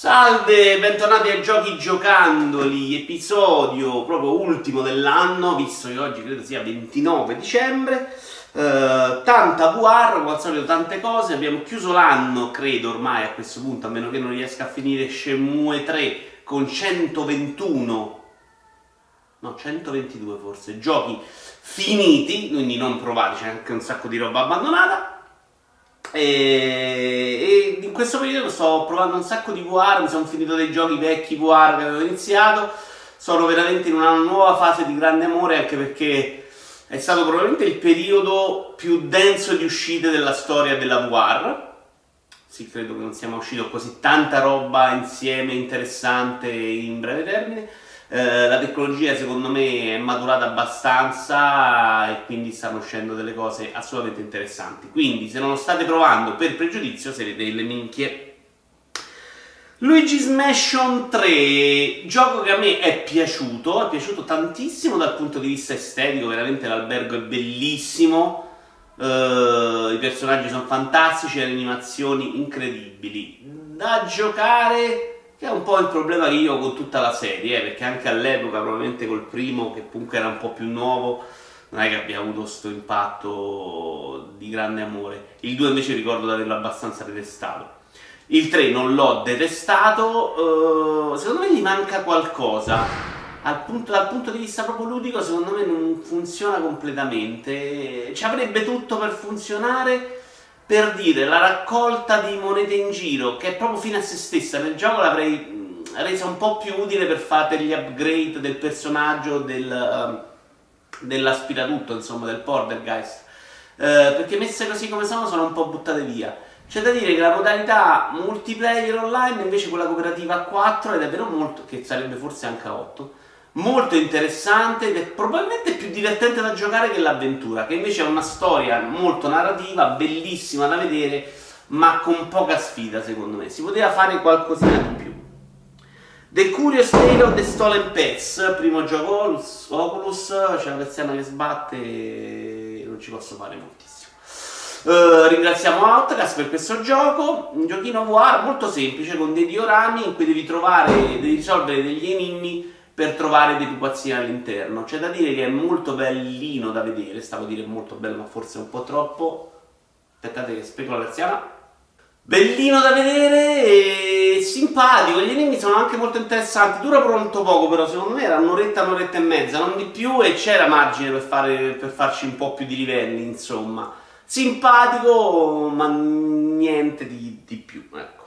Salve, bentornati a Giochi Giocandoli, episodio proprio ultimo dell'anno, visto che oggi credo sia 29 dicembre. Uh, tanta VR, come al solito tante cose, abbiamo chiuso l'anno, credo ormai a questo punto, a meno che non riesca a finire Shenmue 3 con 121, no 122 forse, giochi finiti, quindi non provati, c'è anche un sacco di roba abbandonata. E, e, in questo periodo sto provando un sacco di VR, mi sono finito dei giochi vecchi VR che avevo iniziato, sono veramente in una nuova fase di grande amore anche perché è stato probabilmente il periodo più denso di uscite della storia della VR. Sì, credo che non sia mai uscito così tanta roba insieme interessante in breve termine. Eh, la tecnologia secondo me è maturata abbastanza e quindi stanno uscendo delle cose assolutamente interessanti. Quindi se non lo state provando per pregiudizio sarete delle minchie. Luigi's Mansion 3, gioco che a me è piaciuto, è piaciuto tantissimo dal punto di vista estetico, veramente l'albergo è bellissimo, uh, i personaggi sono fantastici, le animazioni incredibili. Da giocare che è un po' il problema che io ho con tutta la serie, eh, perché anche all'epoca, probabilmente col primo, che comunque era un po' più nuovo, non è che abbia avuto questo impatto di grande amore. Il 2 invece ricordo di averlo abbastanza detestato. Il 3 non l'ho detestato, uh, secondo me gli manca qualcosa. Punto, dal punto di vista proprio ludico, secondo me non funziona completamente. Ci avrebbe tutto per funzionare per dire la raccolta di monete in giro, che è proprio fine a se stessa, nel gioco l'avrei resa un po' più utile per fare gli upgrade del personaggio, del, uh, dell'aspiratutto, insomma, del Portergeist. Uh, perché messe così come sono, sono un po' buttate via. C'è da dire che la modalità multiplayer online, invece quella cooperativa a 4, è davvero molto, che sarebbe forse anche a 8, molto interessante ed è probabilmente più divertente da giocare che l'avventura, che invece è una storia molto narrativa, bellissima da vedere, ma con poca sfida secondo me. Si poteva fare qualcosina di più. The Curious Tale of the Stolen Pets, primo gioco Oculus, c'è una persiana che sbatte e non ci posso fare moltissimo. Uh, ringraziamo Outcast per questo gioco, un giochino VR molto semplice con dei diorami in cui devi trovare, devi risolvere degli enigmi per trovare dei pupazzini all'interno. C'è da dire che è molto bellino da vedere, stavo a dire molto bello ma forse un po' troppo. Aspettate che speculazione. Bellino da vedere e simpatico, gli enigmi sono anche molto interessanti, dura pronto poco però secondo me era un'oretta, un'oretta e mezza, non di più e c'era margine per, fare, per farci un po' più di livelli insomma. Simpatico ma niente di, di più, ecco.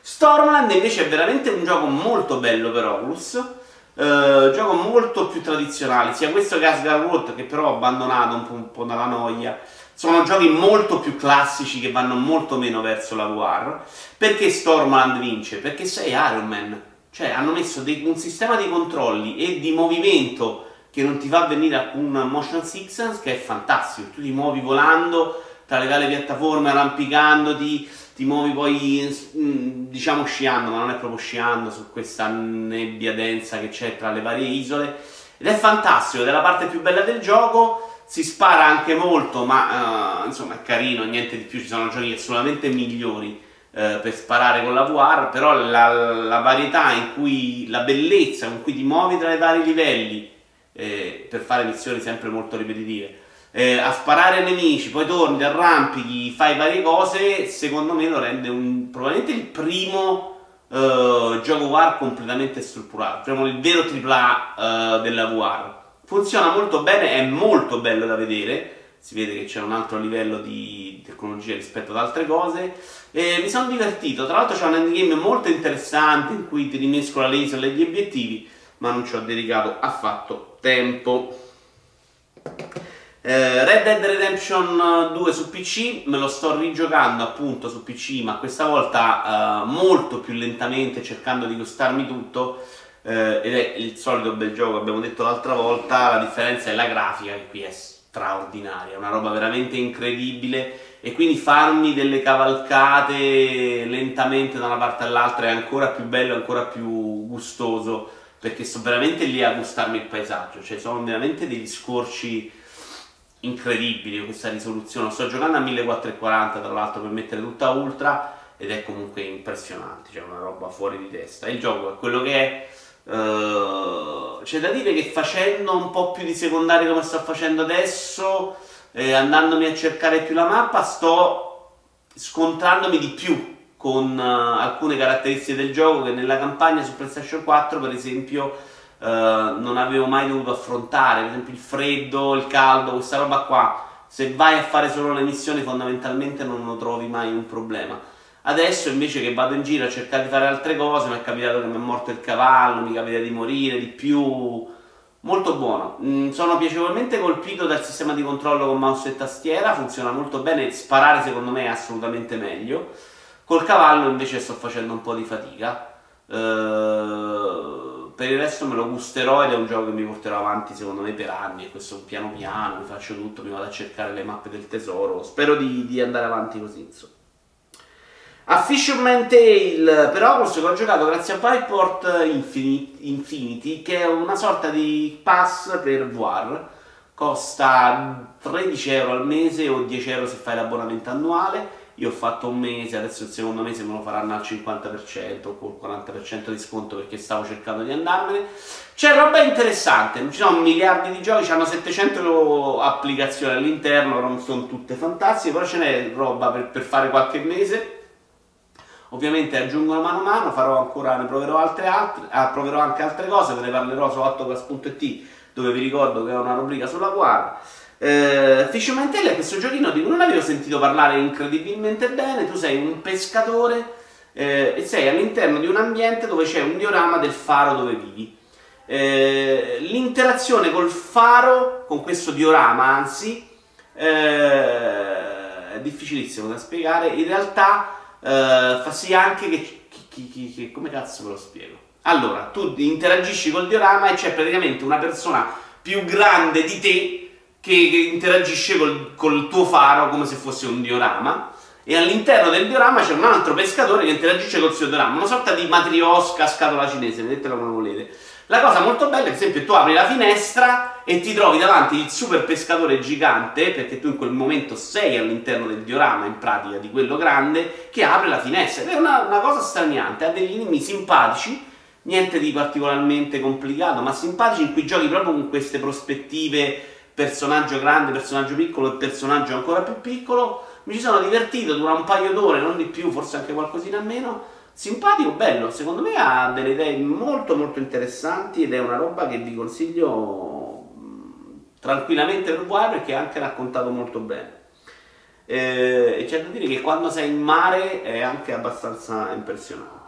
Stormland invece è veramente un gioco molto bello per Oculus, Uh, gioco molto più tradizionale, sia questo che Asgard World, che però ho abbandonato un po', un po', dalla noia. Sono giochi molto più classici che vanno molto meno verso la VR. Perché Stormland vince? Perché sei Iron Man. Cioè, hanno messo dei, un sistema di controlli e di movimento che non ti fa venire alcun motion sickness che è fantastico. Tu ti muovi volando tra le varie piattaforme, arrampicandoti ti muovi poi mm, diciamo sciando, ma non è proprio sciando su questa nebbia densa che c'è tra le varie isole. Ed è fantastico, ed è la parte più bella del gioco, si spara anche molto, ma uh, insomma è carino, niente di più, ci sono giochi assolutamente migliori uh, per sparare con la VR, però la, la, varietà in cui, la bellezza con cui ti muovi tra i vari livelli eh, per fare missioni sempre molto ripetitive eh, a sparare ai nemici, poi torni, ti arrampichi, fai varie cose, secondo me lo rende un, probabilmente il primo uh, gioco VR completamente strutturato, diciamo il vero AAA uh, della VR. Funziona molto bene, è molto bello da vedere, si vede che c'è un altro livello di tecnologia rispetto ad altre cose. E mi sono divertito, tra l'altro c'è un endgame molto interessante in cui ti rimescola le isole e gli obiettivi, ma non ci ho dedicato affatto tempo. Eh, Red Dead Redemption 2 su PC, me lo sto rigiocando appunto su PC, ma questa volta eh, molto più lentamente, cercando di gustarmi tutto. Eh, ed è il solito bel gioco, abbiamo detto l'altra volta, la differenza è la grafica che qui è straordinaria, è una roba veramente incredibile e quindi farmi delle cavalcate lentamente da una parte all'altra è ancora più bello, ancora più gustoso, perché sto veramente lì a gustarmi il paesaggio, cioè sono veramente degli scorci incredibili questa risoluzione. Sto giocando a 1440 tra l'altro per mettere tutta ultra ed è comunque impressionante, cioè una roba fuori di testa. Il gioco è quello che è. Uh, c'è da dire che facendo un po' più di secondario come sto facendo adesso, eh, andandomi a cercare più la mappa, sto scontrandomi di più con uh, alcune caratteristiche del gioco che nella campagna su PlayStation 4, per esempio, uh, non avevo mai dovuto affrontare, per esempio il freddo, il caldo, questa roba qua. Se vai a fare solo le missioni, fondamentalmente non lo trovi mai un problema. Adesso invece che vado in giro a cercare di fare altre cose, mi è capitato che mi è morto il cavallo, mi capita di morire di più. Molto buono. Mm, sono piacevolmente colpito dal sistema di controllo con mouse e tastiera, funziona molto bene. Sparare secondo me è assolutamente meglio. Col cavallo invece sto facendo un po' di fatica. Uh, per il resto me lo gusterò ed è un gioco che mi porterò avanti secondo me per anni. E questo piano piano, mi faccio tutto, mi vado a cercare le mappe del tesoro. Spero di, di andare avanti così. Insomma. A Fisherman Tale per Oculus che ho giocato grazie a Viport Infinity, che è una sorta di pass per VR. Costa 13 euro al mese o 10 euro se fai l'abbonamento annuale io ho fatto un mese, adesso il secondo mese me lo faranno al 50% o col 40% di sconto perché stavo cercando di andarmene. C'è roba interessante, ci sono miliardi di giochi, hanno 700 applicazioni all'interno, non sono tutte fantastiche, però ce n'è roba per, per fare qualche mese. Ovviamente aggiungono mano a mano, farò ancora, ne proverò altre, altre ah, proverò anche altre cose, ve ne parlerò su 8gas.it dove vi ricordo che ho una rubrica sulla guardia. Uh, Fisherman Tale è questo giochino di cui non avevo sentito parlare incredibilmente bene. Tu sei un pescatore eh, e sei all'interno di un ambiente dove c'è un diorama del faro dove vivi. Eh, l'interazione col faro, con questo diorama, anzi, eh, è difficilissimo da spiegare. In realtà eh, fa sì anche che, che, che, che. Come cazzo ve lo spiego? Allora, tu interagisci col diorama e c'è praticamente una persona più grande di te che interagisce col, col tuo faro come se fosse un diorama e all'interno del diorama c'è un altro pescatore che interagisce col suo diorama, una sorta di matriosca scatola cinese, vedetela come volete. La cosa molto bella è che, ad esempio, tu apri la finestra e ti trovi davanti il super pescatore gigante, perché tu in quel momento sei all'interno del diorama, in pratica, di quello grande, che apre la finestra. Ed è una, una cosa straniante, ha degli enigmi simpatici, niente di particolarmente complicato, ma simpatici in cui giochi proprio con queste prospettive personaggio grande, personaggio piccolo e personaggio ancora più piccolo. Mi ci sono divertito, dura un paio d'ore, non di più, forse anche qualcosina meno. Simpatico, bello, secondo me ha delle idee molto molto interessanti ed è una roba che vi consiglio tranquillamente per provare perché è anche raccontato molto bene. Eh, e c'è da dire che quando sei in mare è anche abbastanza impressionante.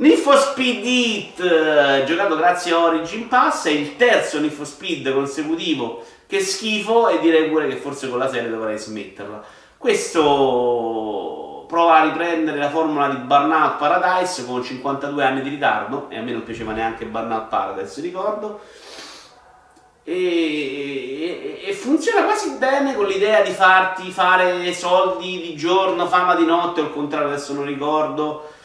For Speed Heat, eh, giocato grazie a Origin Pass, è il terzo for Speed consecutivo. Che schifo, e direi pure che forse con la serie dovrei smetterla. Questo prova a riprendere la formula di Burnout Paradise con 52 anni di ritardo, e a me non piaceva neanche Burnout Paradise, ricordo. E, e, e, funziona quasi bene con l'idea di farti fare soldi di giorno, fama di notte, o al contrario, adesso non ricordo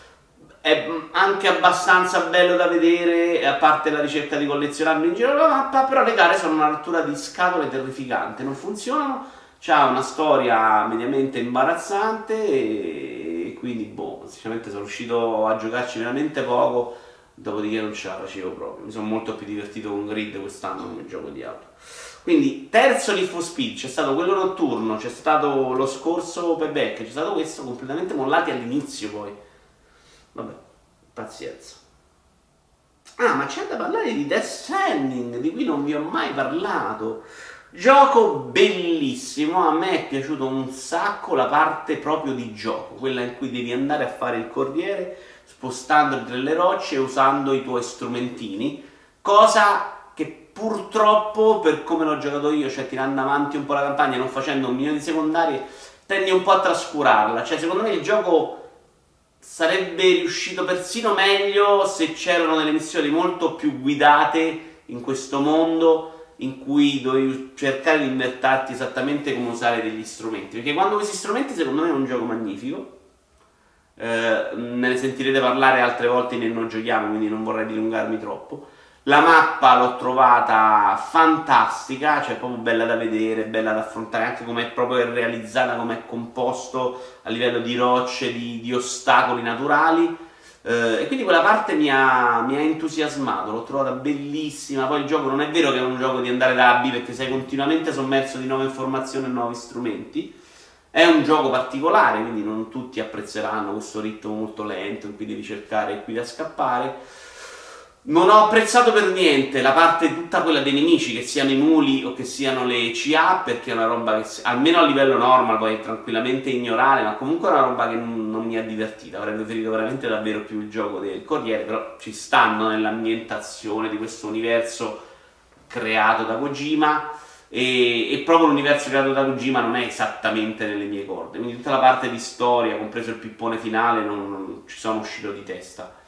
è anche abbastanza bello da vedere, a parte la ricerca di collezionarlo in giro. La mappa, però le gare sono una rottura di scatole terrificante, non funzionano, c'ha una storia mediamente imbarazzante e quindi boh, sinceramente sono riuscito a giocarci veramente poco, dopodiché non ce la facevo proprio, mi sono molto più divertito con Grid quest'anno come gioco di auto. Quindi terzo Need for Speed, c'è stato quello notturno, c'è stato lo scorso payback, c'è stato questo completamente mollati all'inizio poi Vabbè, pazienza. Ah, ma c'è da parlare di Death Stranding, di cui non vi ho mai parlato. Gioco bellissimo, a me è piaciuto un sacco la parte proprio di gioco, quella in cui devi andare a fare il corriere spostandoti tra le rocce e usando i tuoi strumentini, cosa che purtroppo per come l'ho giocato io, cioè tirando avanti un po' la campagna, non facendo un milione di secondarie, tendi un po' a trascurarla, cioè secondo me il gioco sarebbe riuscito persino meglio se c'erano delle missioni molto più guidate in questo mondo in cui dovevi cercare di invertarti esattamente come usare degli strumenti. Perché quando questi strumenti, secondo me, è un gioco magnifico. Eh, ne sentirete parlare altre volte nel non giochiamo, quindi non vorrei dilungarmi troppo. La mappa l'ho trovata fantastica, cioè proprio bella da vedere, bella da affrontare, anche come è proprio realizzata, come è composto a livello di rocce, di, di ostacoli naturali. Eh, e quindi quella parte mi ha, mi ha, entusiasmato, l'ho trovata bellissima. Poi il gioco non è vero che è un gioco di andare da B perché sei continuamente sommerso di nuove informazioni e nuovi strumenti. È un gioco particolare, quindi non tutti apprezzeranno questo ritmo molto lento in cui devi cercare qui da scappare non ho apprezzato per niente la parte tutta quella dei nemici, che siano i muli o che siano le CA, perché è una roba che, almeno a livello normal, puoi tranquillamente ignorare, ma comunque è una roba che non, non mi ha divertito. Avrei preferito veramente davvero più il gioco del Corriere, però ci stanno nell'ambientazione di questo universo creato da Kojima. E, e, proprio l'universo creato da Kojima non è esattamente nelle mie corde. Quindi tutta la parte di storia, compreso il pippone finale, non, non ci sono uscito di testa.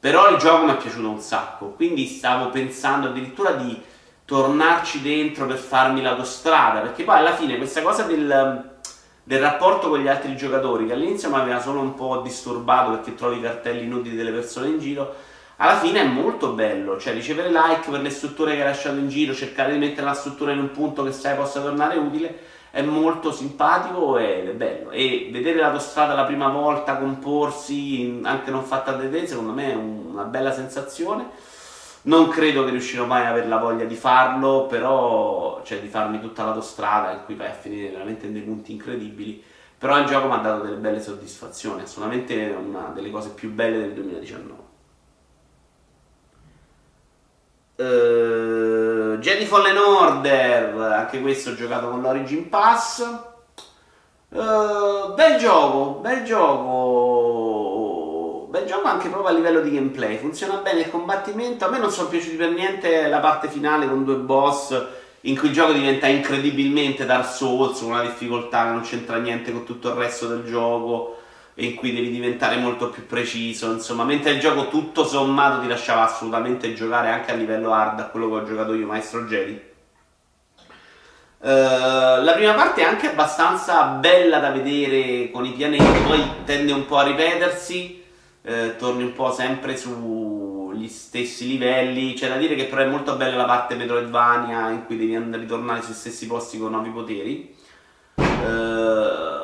Però il gioco mi è piaciuto un sacco, quindi stavo pensando addirittura di tornarci dentro per farmi l'autostrada, perché poi alla fine questa cosa del, del rapporto con gli altri giocatori, che all'inizio mi aveva solo un po' disturbato perché trovi i cartelli inutili delle persone in giro, alla fine è molto bello, cioè ricevere like per le strutture che hai lasciato in giro, cercare di mettere la struttura in un punto che sai possa tornare utile, è molto simpatico ed è bello. E vedere l'autostrada la prima volta comporsi, anche non fatta da te, secondo me è una bella sensazione. Non credo che riuscirò mai ad avere la voglia di farlo, però, cioè di farmi tutta l'autostrada in cui vai a finire veramente in dei punti incredibili. Però il gioco mi ha dato delle belle soddisfazioni, assolutamente una delle cose più belle del 2019. Uh, Jedi Fallen Order, anche questo ho giocato con l'Origin Pass. Uh, bel gioco, bel gioco. Bel gioco anche proprio a livello di gameplay. Funziona bene il combattimento. A me non sono piaciuti per niente la parte finale con due boss in cui il gioco diventa incredibilmente Dark Souls con una difficoltà che non c'entra niente con tutto il resto del gioco in cui devi diventare molto più preciso, insomma, mentre il gioco tutto sommato ti lasciava assolutamente giocare anche a livello hard a quello che ho giocato io, Maestro Jedi. Uh, la prima parte è anche abbastanza bella da vedere con i pianeti, poi tende un po' a ripetersi, uh, torni un po' sempre sugli stessi livelli. C'è da dire che però è molto bella la parte Metroidvania in cui devi andare, ritornare sui stessi posti con nuovi poteri. Uh,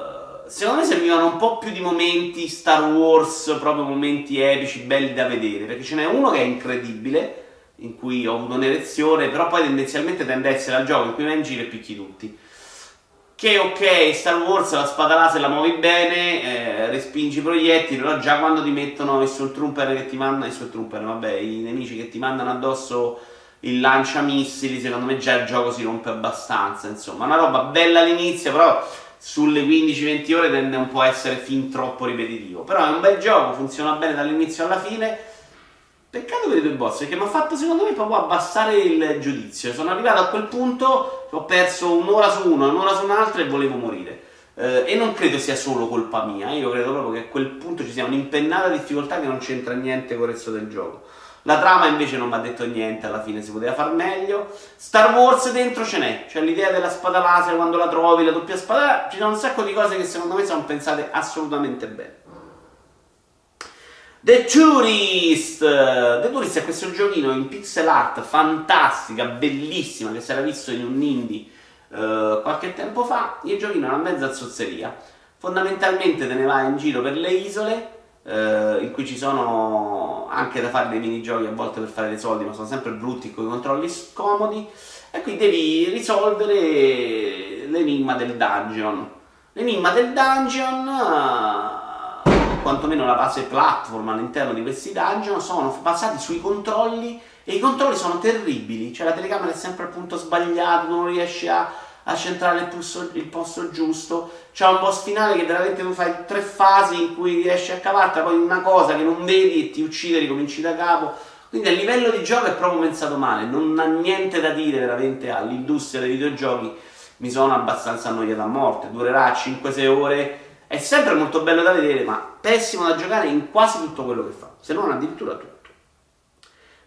secondo me servivano un po' più di momenti Star Wars, proprio momenti epici, belli da vedere, perché ce n'è uno che è incredibile, in cui ho avuto un'erezione, però poi tendenzialmente tende a essere al gioco in cui vai in giro e picchi tutti. Che ok, Star Wars la spada laser la muovi bene, eh, respingi i proiettili, però già quando ti mettono i Trooper che ti mandano, i Trooper, vabbè, i nemici che ti mandano addosso il lanciamissili, secondo me già il gioco si rompe abbastanza, insomma, una roba bella all'inizio, però sulle 15-20 ore tende un po' a essere fin troppo ripetitivo. Però è un bel gioco, funziona bene dall'inizio alla fine. Peccato per i due boss, perché mi ha fatto secondo me proprio abbassare il giudizio. Sono arrivato a quel punto, ho perso un'ora su uno, un'ora su un'altra e volevo morire. Eh, e non credo sia solo colpa mia, io credo proprio che a quel punto ci sia un'impennata difficoltà che non c'entra niente con il resto del gioco. La trama invece non mi ha detto niente, alla fine si poteva far meglio. Star Wars dentro ce n'è, c'è l'idea della spada laser quando la trovi, la doppia spada, ci sono un sacco di cose che secondo me sono pensate assolutamente bene. The Tourist! The Tourist è questo giochino in pixel art fantastica, bellissima, che si era visto in un indie uh, qualche tempo fa. Il giochino è una mezza zozzeria. Fondamentalmente te ne vai in giro per le isole eh, in cui ci sono anche da fare dei minigiochi a volte per fare dei soldi, ma sono sempre brutti con i controlli scomodi. E qui devi risolvere l'enigma del dungeon. L'enigma del dungeon, eh, quantomeno la base platform all'interno di questi dungeon, sono basati sui controlli e i controlli sono terribili. Cioè la telecamera è sempre al punto sbagliato, non riesci a a centrare il, posto, il posto giusto. C'è un boss finale che veramente tu fai tre fasi in cui riesci a cavarti, poi una cosa che non vedi e ti uccide, ricominci da capo. Quindi a livello di gioco è proprio pensato male, non ha niente da dire veramente all'industria dei videogiochi. Mi sono abbastanza annoiato a morte, durerà 5-6 ore. È sempre molto bello da vedere, ma pessimo da giocare in quasi tutto quello che fa, se non addirittura tutto.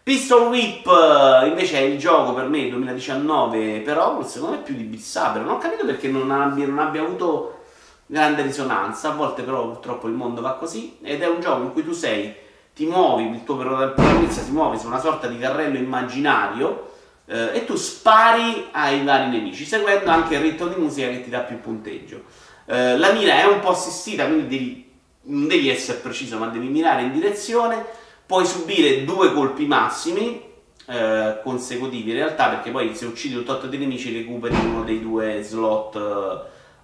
Pistol Whip eh, invece è il gioco per me 2019 però secondo me più di Beat Saber. Non ho capito perché non abbia, non abbia, avuto grande risonanza. A volte però purtroppo il mondo va così. Ed è un gioco in cui tu sei ti muovi, il tuo protagonista si muove su una sorta di carrello immaginario eh, e tu spari ai vari nemici, seguendo anche il ritmo di musica che ti dà più punteggio. Eh, la mira è un po' assistita, quindi devi, non devi essere preciso, ma devi mirare in direzione, puoi subire due colpi massimi, eh, consecutivi in realtà perché poi se uccidi un tot di nemici recuperi uno dei due slot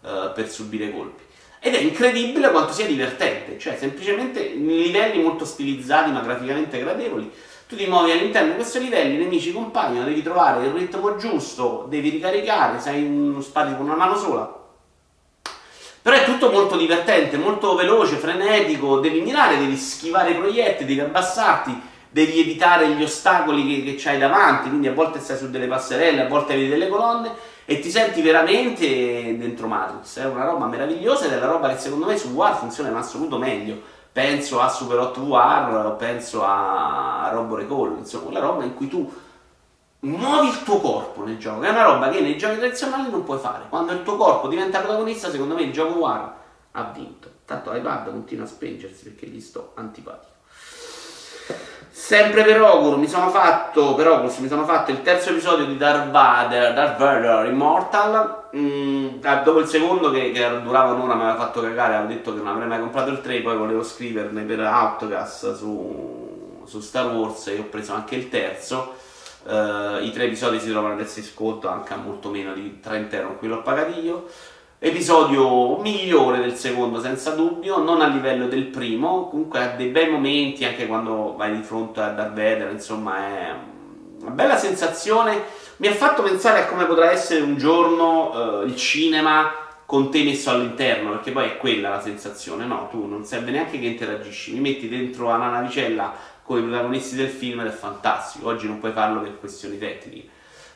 eh, per subire colpi ed è incredibile quanto sia divertente cioè semplicemente livelli molto stilizzati ma graficamente gradevoli tu ti muovi all'interno di questi livelli, i nemici compaiono, devi trovare il ritmo giusto, devi ricaricare, sei uno spari con una mano sola. Però è tutto molto divertente, molto veloce, frenetico, devi mirare, devi schivare i proiettili, devi abbassarti, devi evitare gli ostacoli che, che hai davanti, quindi a volte stai su delle passerelle, a volte vedi delle colonne e ti senti veramente dentro Matrix. È una roba meravigliosa ed è la roba che secondo me su War funziona in assoluto meglio. Penso a Super 8 War, penso a Robo Recall, insomma, quella roba in cui tu muovi il tuo corpo nel gioco, che è una roba che nei giochi tradizionali non puoi fare. Quando il tuo corpo diventa protagonista, secondo me il gioco War ha vinto. Tanto l'iPad continua a spengersi perché gli sto antipatico. Sempre per Oculus mi sono fatto, per Oculus mi sono fatto il terzo episodio di Darth Vader, Darth Vader Immortal, mm, dopo il secondo che, che, durava un'ora mi aveva fatto cagare, avevo detto che non avrei mai comprato il 3, poi volevo scriverne per Outcast su, su Star Wars e ho preso anche il terzo. Uh, I tre episodi si trovano adesso in sconto anche a molto meno di 30 euro, qui l'ho pagato io. Episodio migliore del secondo, senza dubbio, non a livello del primo, comunque ha dei bei momenti anche quando vai di fronte a Darth Vader, insomma è una bella sensazione. Mi ha fatto pensare a come potrà essere un giorno uh, il cinema con te messo all'interno, perché poi è quella la sensazione, no? Tu non serve neanche che interagisci, mi metti dentro una navicella con i protagonisti del film ed è fantastico. Oggi non puoi farlo per questioni tecniche.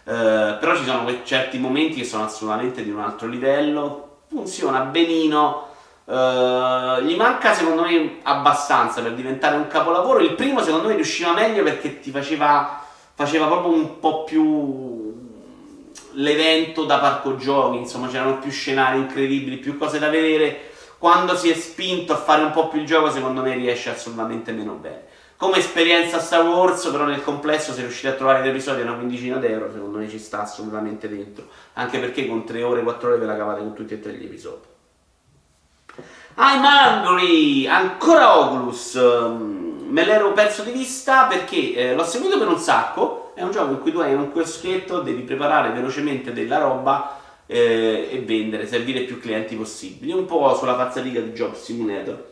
Eh, però ci sono certi momenti che sono assolutamente di un altro livello, funziona benino, uh, gli manca secondo me abbastanza per diventare un capolavoro. Il primo secondo me riusciva meglio perché ti faceva, faceva proprio un po' più l'evento da parco giochi, insomma c'erano più scenari incredibili, più cose da vedere. Quando si è spinto a fare un po' più il gioco, secondo me riesce assolutamente meno bene. Come esperienza Star Wars, però nel complesso, se riuscite a trovare l'episodio a una quindicina d'euro, secondo me ci sta assolutamente dentro. Anche perché con 3 ore, 4 ore ve la cavate con tutti e tre gli episodi. I'm hungry! Ancora Oculus! Mm, me l'ero perso di vista perché eh, l'ho seguito per un sacco. È un gioco in cui tu hai un chioschetto, devi preparare velocemente della roba eh, e vendere, servire più clienti possibili. Un po' sulla falsariga di Job Simulator.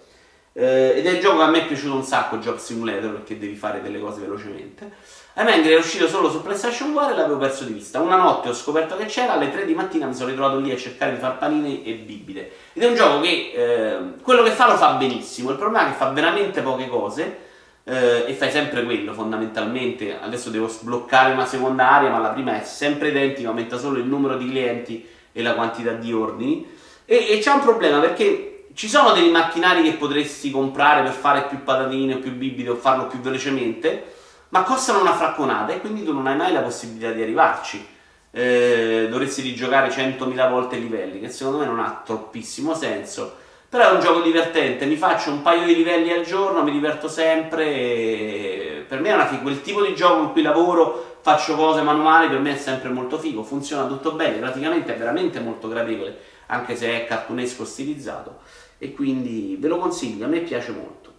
Eh, ed è un gioco che a me è piaciuto un sacco, Job Simulator, perché devi fare delle cose velocemente. A Mengri è uscito solo su PlayStation 4 e l'avevo perso di vista. Una notte ho scoperto che c'era, alle 3 di mattina mi sono ritrovato lì a cercare di far panini e bibite. Ed è un gioco che eh, quello che fa lo fa benissimo, il problema è che fa veramente poche cose eh, e fai sempre quello fondamentalmente. Adesso devo sbloccare una seconda area, ma la prima è sempre identica, aumenta solo il numero di clienti e la quantità di ordini. E, e c'è un problema perché ci sono dei macchinari che potresti comprare per fare più patatine o più bibite o farlo più velocemente, ma costano una fracconata e quindi tu non hai mai la possibilità di arrivarci. Eh, dovresti rigiocare 100.000 volte i livelli, che secondo me non ha troppissimo senso. Però è un gioco divertente, mi faccio un paio di livelli al giorno, mi diverto sempre. per me è una figo. Quel tipo di gioco in cui lavoro, faccio cose manuali, per me è sempre molto figo. Funziona tutto bene, praticamente è veramente molto gradevole, anche se è cartunesco stilizzato e quindi ve lo consiglio, a me piace molto.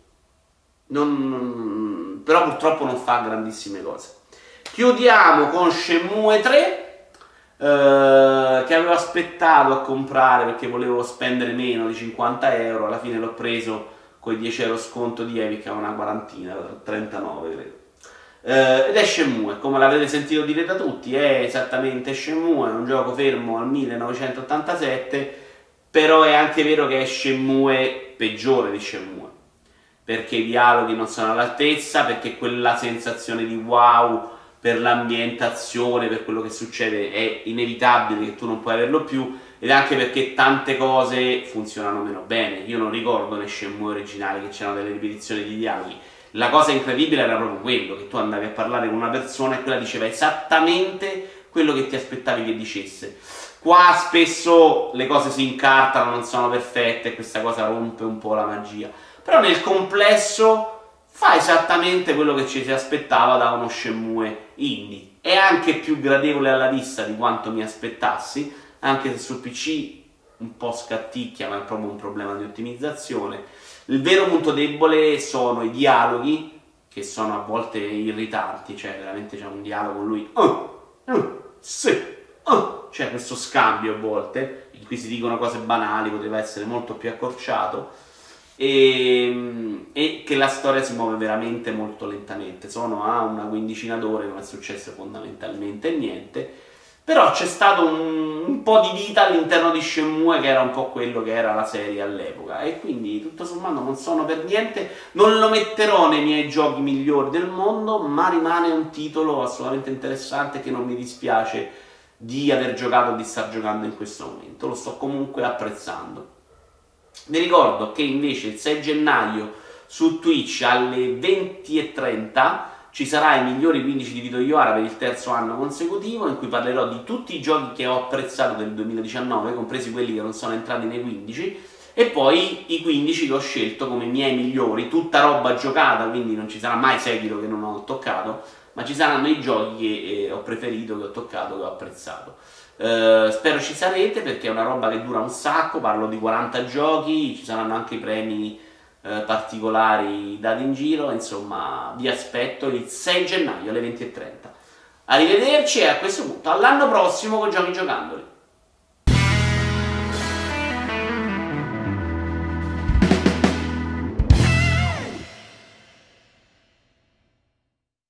Non, però purtroppo non fa grandissime cose. Chiudiamo con Shenmue 3 eh, che avevo aspettato a comprare perché volevo spendere meno di 50 euro, alla fine l'ho preso con i 10 euro sconto di Epic a una quarantina, 39 credo. Uh, ed è Shenmue, come l'avete sentito dire da tutti, è esattamente Shenmue, è un gioco fermo al 1987 però è anche vero che è Shenmue peggiore di Shenmue, perché i dialoghi non sono all'altezza, perché quella sensazione di wow per l'ambientazione, per quello che succede è inevitabile che tu non puoi averlo più ed anche perché tante cose funzionano meno bene. Io non ricordo nei Shenmue originali che c'erano delle ripetizioni di dialoghi. La cosa incredibile era proprio quello, che tu andavi a parlare con una persona e quella diceva esattamente quello che ti aspettavi che dicesse. Qua spesso le cose si incartano, non sono perfette e questa cosa rompe un po' la magia. Però nel complesso fa esattamente quello che ci si aspettava da uno Shenmue indie. È anche più gradevole alla vista di quanto mi aspettassi, anche se sul PC un po' scatticchia, ma è proprio un problema di ottimizzazione. Il vero punto debole sono i dialoghi, che sono a volte irritanti, cioè veramente c'è un dialogo con lui, oh, oh, sì, oh. c'è questo scambio a volte, in cui si dicono cose banali, poteva essere molto più accorciato e, e, che la storia si muove veramente molto lentamente. Sono a una quindicina d'ore, non è successo fondamentalmente niente. Però c'è stato un, un, po' di vita all'interno di Shenmue che era un po' quello che era la serie all'epoca e quindi tutto sommato non sono per niente, non lo metterò nei miei giochi migliori del mondo, ma rimane un titolo assolutamente interessante che non mi dispiace di aver giocato o di star giocando in questo momento, lo sto comunque apprezzando. Vi ricordo che invece il 6 gennaio su Twitch alle 20.30 ci sarà i migliori 15 di Vito Iovara per il terzo anno consecutivo in cui parlerò di tutti i giochi che ho apprezzato del 2019, compresi quelli che non sono entrati nei 15 e poi i 15 che ho scelto come miei migliori, tutta roba giocata, quindi non ci sarà mai Sekiro che non ho toccato, ma ci saranno i giochi che ho preferito, che ho toccato, che ho apprezzato. Uh, spero ci sarete perché è una roba che dura un sacco, parlo di 40 giochi, ci saranno anche premi uh, particolari dati in giro, insomma vi aspetto il 6 gennaio alle 20.30. Arrivederci e a questo punto all'anno prossimo con Giochi Giocandoli.